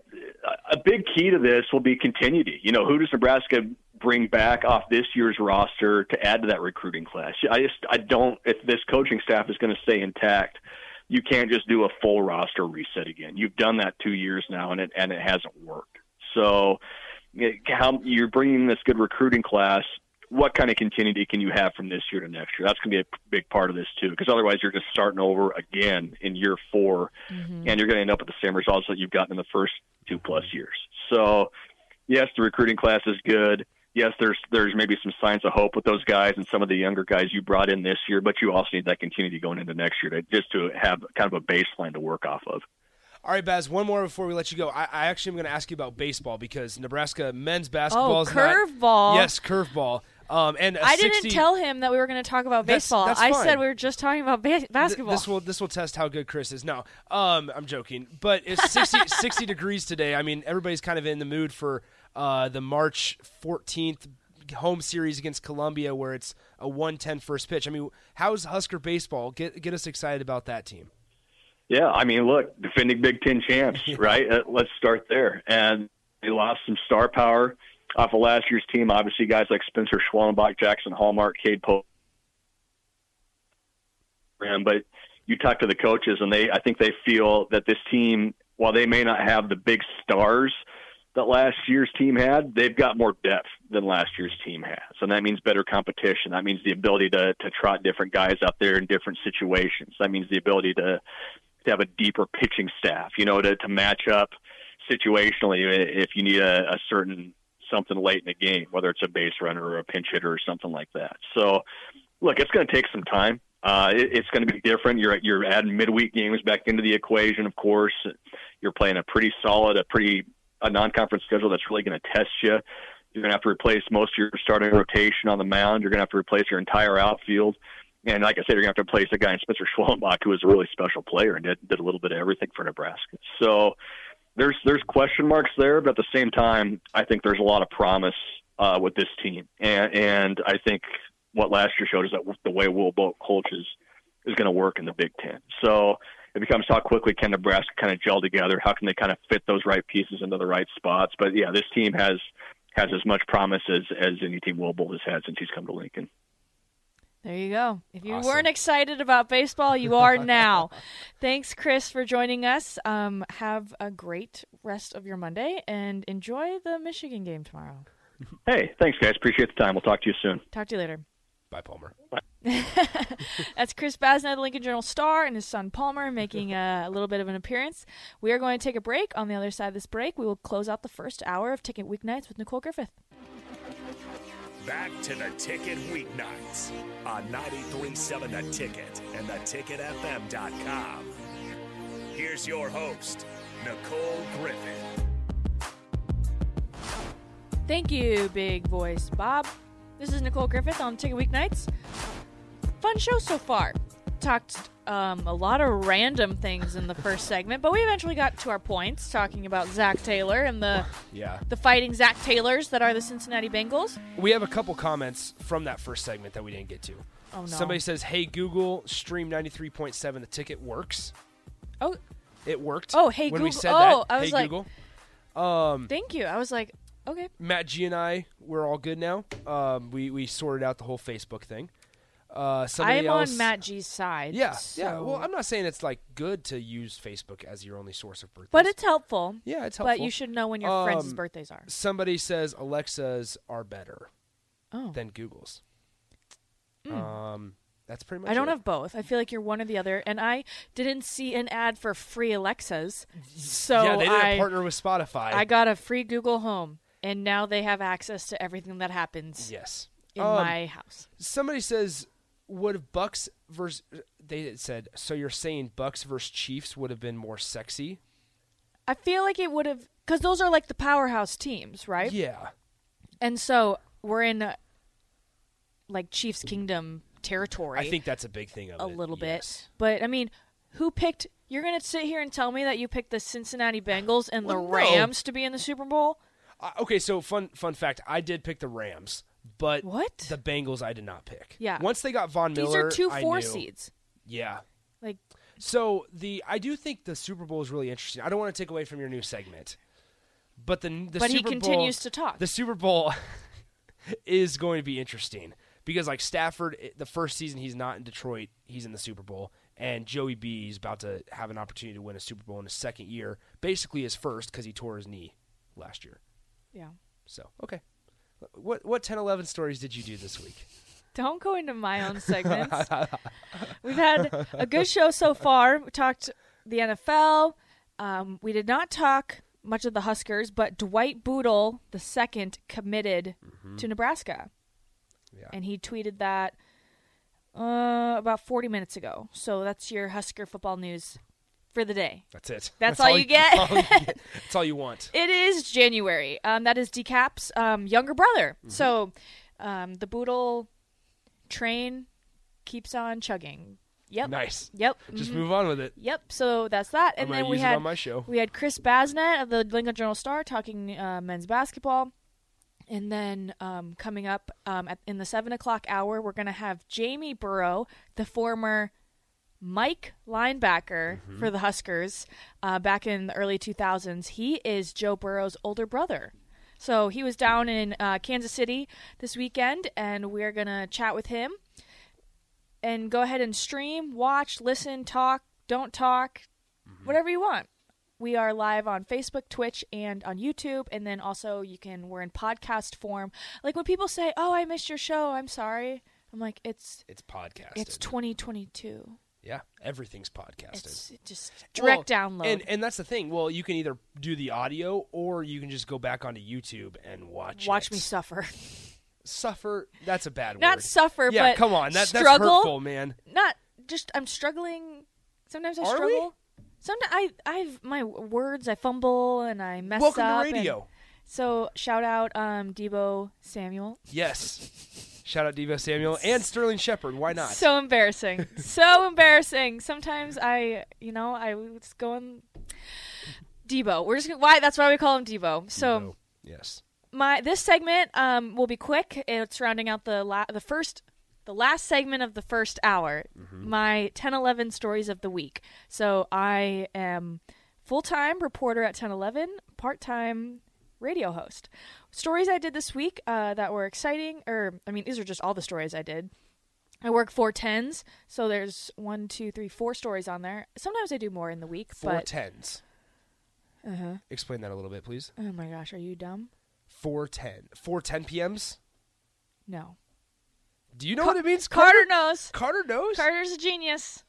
a big key to this will be continuity. You know, who does Nebraska bring back off this year's roster to add to that recruiting class. I just I don't if this coaching staff is going to stay intact, you can't just do a full roster reset again. You've done that 2 years now and it and it hasn't worked. So how you're bringing this good recruiting class what kind of continuity can you have from this year to next year? That's going to be a big part of this too, because otherwise you're just starting over again in year 4 mm-hmm. and you're going to end up with the same results that you've gotten in the first two plus years. So, yes, the recruiting class is good yes, there's there's maybe some signs of hope with those guys and some of the younger guys you brought in this year, but you also need that continuity going into next year to just to have kind of a baseline to work off of. All right, Baz. One more before we let you go. I, I actually am going to ask you about baseball because Nebraska men's basketball Oh, is curveball. Yes, curveball. Um, and I 60 didn't tell him that we were going to talk about baseball. that's I fine. said we were just talking about ba- Th- basketball. This will this will test how good Chris is. No, um, I'm joking. But it's *laughs* 60, 60 degrees today. I mean, everybody's kind of in the mood for uh, the March 14th home series against Columbia, where it's a 110 first pitch. I mean, how's Husker baseball? Get get us excited about that team. Yeah, I mean, look, defending Big Ten champs, *laughs* right? Uh, let's start there. And they lost some star power off of last year's team. Obviously, guys like Spencer Schwellenbach, Jaxon Hallmark, Cade Pope. But you talk to the coaches, and they, I think they feel that this team, while they may not have the big stars that last year's team had, they've got more depth than last year's team has. And that means better competition. That means the ability to, to trot different guys out there in different situations. That means the ability to, to have a deeper pitching staff, you know, to, to match up situationally if you need a, a certain something late in the game, whether it's a base runner or a pinch hitter or something like that. So, look, it's going to take some time. Uh, it, it's going to be different. You're you're adding midweek games back into the equation, of course. You're playing a pretty solid, a pretty a non-conference schedule that's really going to test you. You're going to have to replace most of your starting rotation on the mound. You're going to have to replace your entire outfield. And like I said, you're going to have to replace a guy in Spencer Schwellenbach who was a really special player and did, did a little bit of everything for Nebraska. So there's there's question marks there, but at the same time, I think there's a lot of promise uh, with this team, and and I think what last year showed is that the way Will Bolt coaches is going to work in the Big Ten. So it becomes how quickly can Nebraska kind of gel together? How can they kind of fit those right pieces into the right spots? But yeah, this team has has as much promise as as any team Will Bolt has had since he's come to Lincoln. There you go. If you Awesome. weren't excited about baseball, you are now. *laughs* Thanks, Chris, for joining us. Um, have a great rest of your Monday and enjoy the Michigan game tomorrow. Hey, thanks guys. Appreciate the time. We'll talk to you soon. Talk to you later. Bye, Palmer. *laughs* That's Chris Basnett, the Lincoln Journal Star, and his son Palmer making a, a little bit of an appearance. We are going to take a break. On the other side of this break, we will close out the first hour of Ticket Weeknights with Nicole Griffith. Back to the Ticket Weeknights on 93.7 The Ticket and the theticketfm.com. Here's your host, Nicole Griffith. Thank you, big voice Bob. This is Nicole Griffith on Ticket Weeknights. Fun show so far. Talked um, a lot of random things in the first segment, but we eventually got to our points, talking about Zac Taylor and the Yeah. the fighting Zac Taylors that are the Cincinnati Bengals. We have a couple comments from that first segment that we didn't get to. Oh no! Somebody says, "Hey Google, stream 93.7 the ticket works." Oh, It worked. Oh, hey when we Google- said oh, that. I was hey like- Google. Um, thank you. I was like, okay. Matt G and I, we're all good now. Um, we we sorted out the whole Facebook thing. Uh, somebody I'm else, on Matt G's side. Yeah, so- yeah. Well, I'm not saying it's like good to use Facebook as your only source of birthdays, but it's helpful. yeah, it's helpful. But you should know when your friends' Um, birthdays are. Somebody says Alexa's are better Oh, than Google's. Mm. Um, that's pretty much. I don't it. have both. I feel like you're one or the other, and I didn't see an ad for free Alexas, so yeah, they didn't I partner with Spotify. I got a free Google Home, and now they have access to everything that happens yes. in Um, my house. Somebody says, would Bucks versus? They said, so you're saying Bucks versus Chiefs would have been more sexy? I feel like it would have because those are like the powerhouse teams, right? Yeah. And so we're in uh, like Chiefs Kingdom territory. I think that's a big thing of a it, little yes. bit. But I mean, who picked? You're gonna sit here and tell me that you picked the Cincinnati Bengals and the Well, no. Rams to be in the Super Bowl? Uh, okay, so fun fun fact: I did pick the Rams, but What? the Bengals I did not pick. Yeah. Once they got Von Miller, These are two four seeds. Yeah. Like So the I do think the Super Bowl is really interesting. I don't want to take away from your new segment, but the the But he Super Bowl- continues to talk. The Super Bowl *laughs* is going to be interesting because like Stafford, eh, the first season he's not in Detroit, he's in the Super Bowl, and Joey B is about to have an opportunity to win a Super Bowl in his second year, basically his first because he tore his knee last year. Yeah. So okay, what what 10, 11 stories did you do this week? Don't go into my own *laughs* segments. We've had a good show so far. We talked the NFL. Um, we did not talk much of the Huskers, but Dwight Bootle the second committed Mm-hmm. to Nebraska, Yeah. and he tweeted that uh, about 40 minutes ago. So that's your Husker football news for the day. That's it. That's all you get? *laughs* That's all you, get. That's all you want. It is January. Um, that is Decap's um, younger brother. Mm-hmm. So um, the Bootle train keeps on chugging. Yep. Nice. Yep. Just mhm. move on with it. Yep. So that's that. And then we had on my show. we had Chris Basnett of the Lincoln Journal Star talking uh, men's basketball. And then um, coming up um, at, in the seven o'clock hour, we're going to have Jamie Burrow, the former Mike linebacker Mm-hmm. for the Huskers uh, back in the early 2000s. He is Joe Burrow's older brother. So he was down in uh, Kansas City this weekend, and we're going to chat with him and go ahead and stream, watch, listen, talk, don't talk, whatever you want. We are live on Facebook, Twitch, and on YouTube, and then also you can we're in podcast form. Like when people say, "Oh, I missed your show. I'm sorry." I'm like, "It's It's podcast. it's 2022. Yeah, everything's podcasted. It's just direct Well, download." And and that's the thing. Well, you can either do the audio or you can just go back onto YouTube and watch. Watch it. me suffer. suffer. That's a bad Not word. Not suffer, yeah, but come on. That, that's struggle. hurtful, man. Not just I'm struggling. Sometimes I Are we? struggle. Sometimes I I've my words I fumble and I mess Welcome to up. and- radio. so shout out um Deebo Samuel. Yes. *laughs* Shout out Devo Samuel and Sterling Shepard. Why not? So embarrassing. so *laughs* embarrassing. Sometimes I, you know, I was going Debo. We're just gonna, why that's why we call him Debo. So Devo. yes. my this segment um will be quick. It's rounding out the la- the first the last segment of the first hour. My 1011 stories of the week. So I am full-time reporter at 1011, part-time radio host. Stories I did this week uh, that were exciting, or I mean, these are just all the stories I did. I work four tens, so there's one, two, three, four stories on there. Sometimes I do more in the week, Four but tens. uh huh. Explain that a little bit, please. Oh my gosh, are you dumb? Four ten. Four ten PMs. No. Do you know what it means? Carter knows. Carter knows. Carter's a genius.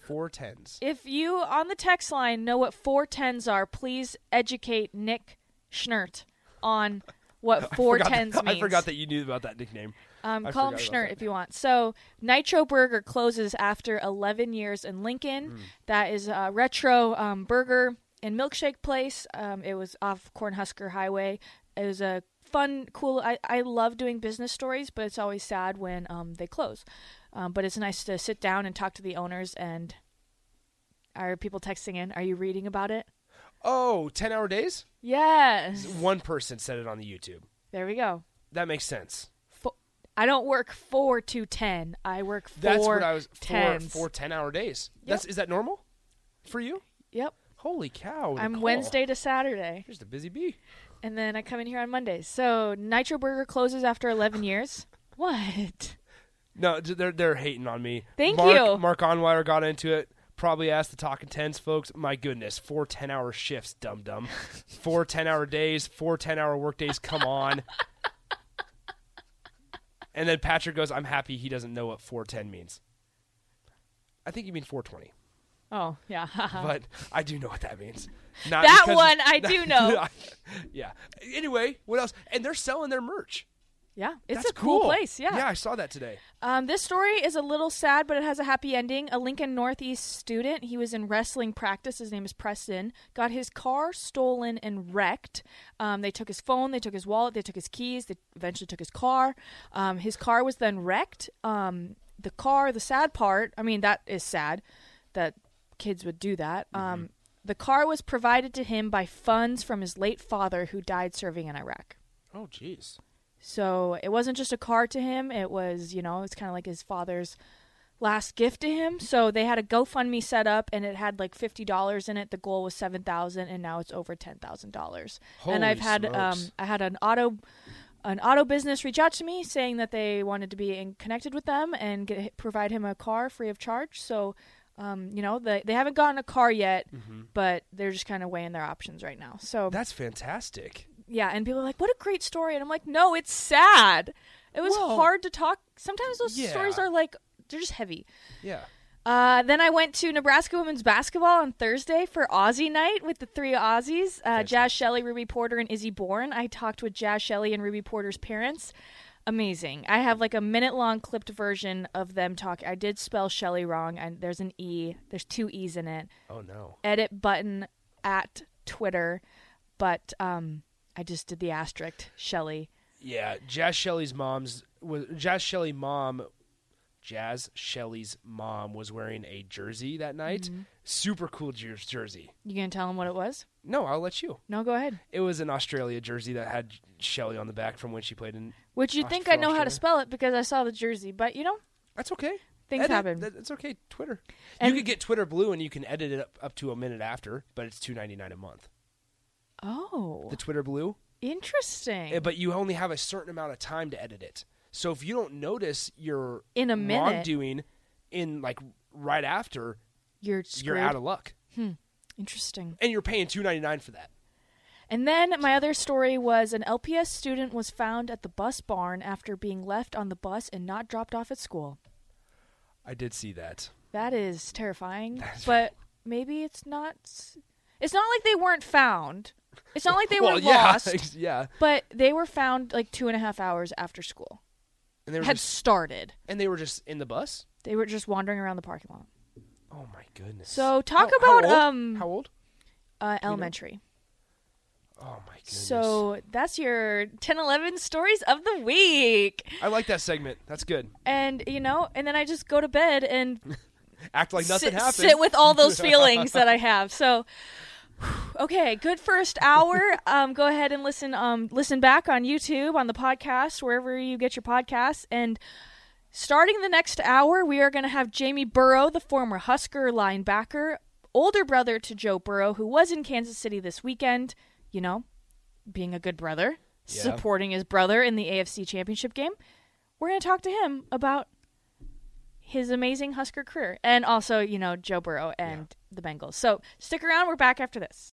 Four tens. If you on the text line know what four tens are, please educate Nick Schnert on what *laughs* four tens means. *laughs* I forgot that you knew about that nickname. Um, I call him Schnert if you want. So, Nitro Burger closes after 11 years in Lincoln. Mm. That is a retro um, burger and milkshake place. Um, it was off Cornhusker Highway. It was a fun, cool. I, I love doing business stories, but it's always sad when um, they close. Um, but it's nice to sit down and talk to the owners. And are people texting in? Are you reading about it? Oh, 10 hour days? Yes. One person said it on the YouTube. There we go. That makes sense. I don't work four to ten. I work four That's what I was four four 10 hour days. Yep. That's is that normal for you? Yep. Holy cow. I'm Nicole. Wednesday to Saturday. Just a busy bee. And then I come in here on Mondays. So Nitro Burger closes after 11 years. What? No, they're they're hating on me. Thank Mark, you. Mark Onwire got into it. Probably asked the talking tens folks. My goodness, four 10 hour shifts, dum dum. *laughs* four 10 hour days, four 10 hour work days. Come on. and then Patrick goes, "I'm happy he doesn't know what 410 means." I think you mean 420, Oh, yeah. *laughs* but I do know what that means. Not That because- one I *laughs* do know. yeah. Anyway, what else? And they're selling their merch. Yeah, it's That's a cool, cool. place. Yeah. Yeah, I saw that today. Um, this story is a little sad, but it has a happy ending. A Lincoln Northeast student, he was in wrestling practice. His name is Preston. Got his car stolen and wrecked. Um, they took his phone, they took his wallet, they took his keys, they eventually took his car. Um, his car was then wrecked. Um, the car, the sad part, I mean, that is sad that kids would do that. Um, the car was provided to him by funds from his late father who died serving in Iraq. Oh, jeez. So it wasn't just a car to him. It was, you know, it's kind of like his father's last gift to him. So they had a GoFundMe set up, and it had like fifty dollars in it. The goal was seven thousand, and now it's over ten thousand dollars. And I've had um. I had an auto. An auto business reach out to me saying that they wanted to be in, connected with them and get, provide him a car free of charge. So, um, you know, they, they haven't gotten a car yet, but they're just kind of weighing their options right now. So That's fantastic. Yeah, and people are like, "What a great story!" And I'm like, "No, it's sad. It was hard to talk. Sometimes those yeah. stories are like they're just heavy." Yeah. Uh, then I went to Nebraska women's basketball on Thursday for Aussie night with the three Aussies uh, Jaz Shelley, Ruby Porter, and Izzy Bourne. I talked with Jaz Shelley and Ruby Porter's parents. Amazing. I have like a minute long clipped version of them talking. I did spell Shelley wrong, and there's an E. There's two E's in it. Oh, no. Edit button at Twitter, but um, I just did the asterisk Shelley. Yeah, Jaz Shelley's mom's was Jaz Shelley mom Jaz Shelley's mom was wearing a jersey that night. Mhm. Super cool jersey. You gonna tell him what it was? No, I'll let you. No, go ahead. It was an Australia jersey that had Shelley on the back from when she played in. Which you Aus- think I know how to spell it because I saw the jersey, but you know That's okay. things Edit. happen. That- It's okay. Twitter. And- you could get Twitter Blue and you can edit it up, up to a minute after, but it's two ninety nine a month. Oh, The Twitter Blue. interesting. Eh, But you only have a certain amount of time to edit it. So if you don't notice your In a minute. wrongdoing in like right after, You're you're out of luck, Hmm. Interesting. and you're paying two ninety nine for that. And then my other story was an LPS student was found at the bus barn after being left on the bus and not dropped off at school. I did see that. That is terrifying. *laughs* but maybe it's not. It's not like they weren't found. It's not like they *laughs* well, were yeah, lost. *laughs* yeah. But they were found like two and a half hours after school And they were had just, started. and they were just in the bus. They were just wandering around the parking lot. Oh my goodness. So talk How- how about old? um how old? uh, elementary. Oh my goodness. So that's your 10 11 stories of the week. I like that segment. That's good. And, you know, and then I just go to bed and *laughs* Act like nothing sit, happened. sit with all those feelings that I have. So, okay, good first hour. *laughs* Um, go ahead and listen. Um, listen back on YouTube, on the podcast, wherever you get your podcasts. And starting the next hour, we are going to have Jamie Burrow, the former Husker linebacker, older brother to Joe Burrow, who was in Kansas City this weekend. You know, being a good brother, Yeah. supporting his brother in the AFC Championship game. We're going to talk to him about his amazing Husker career and also, you know, Joe Burrow and the Bengals. So stick around. We're back after this.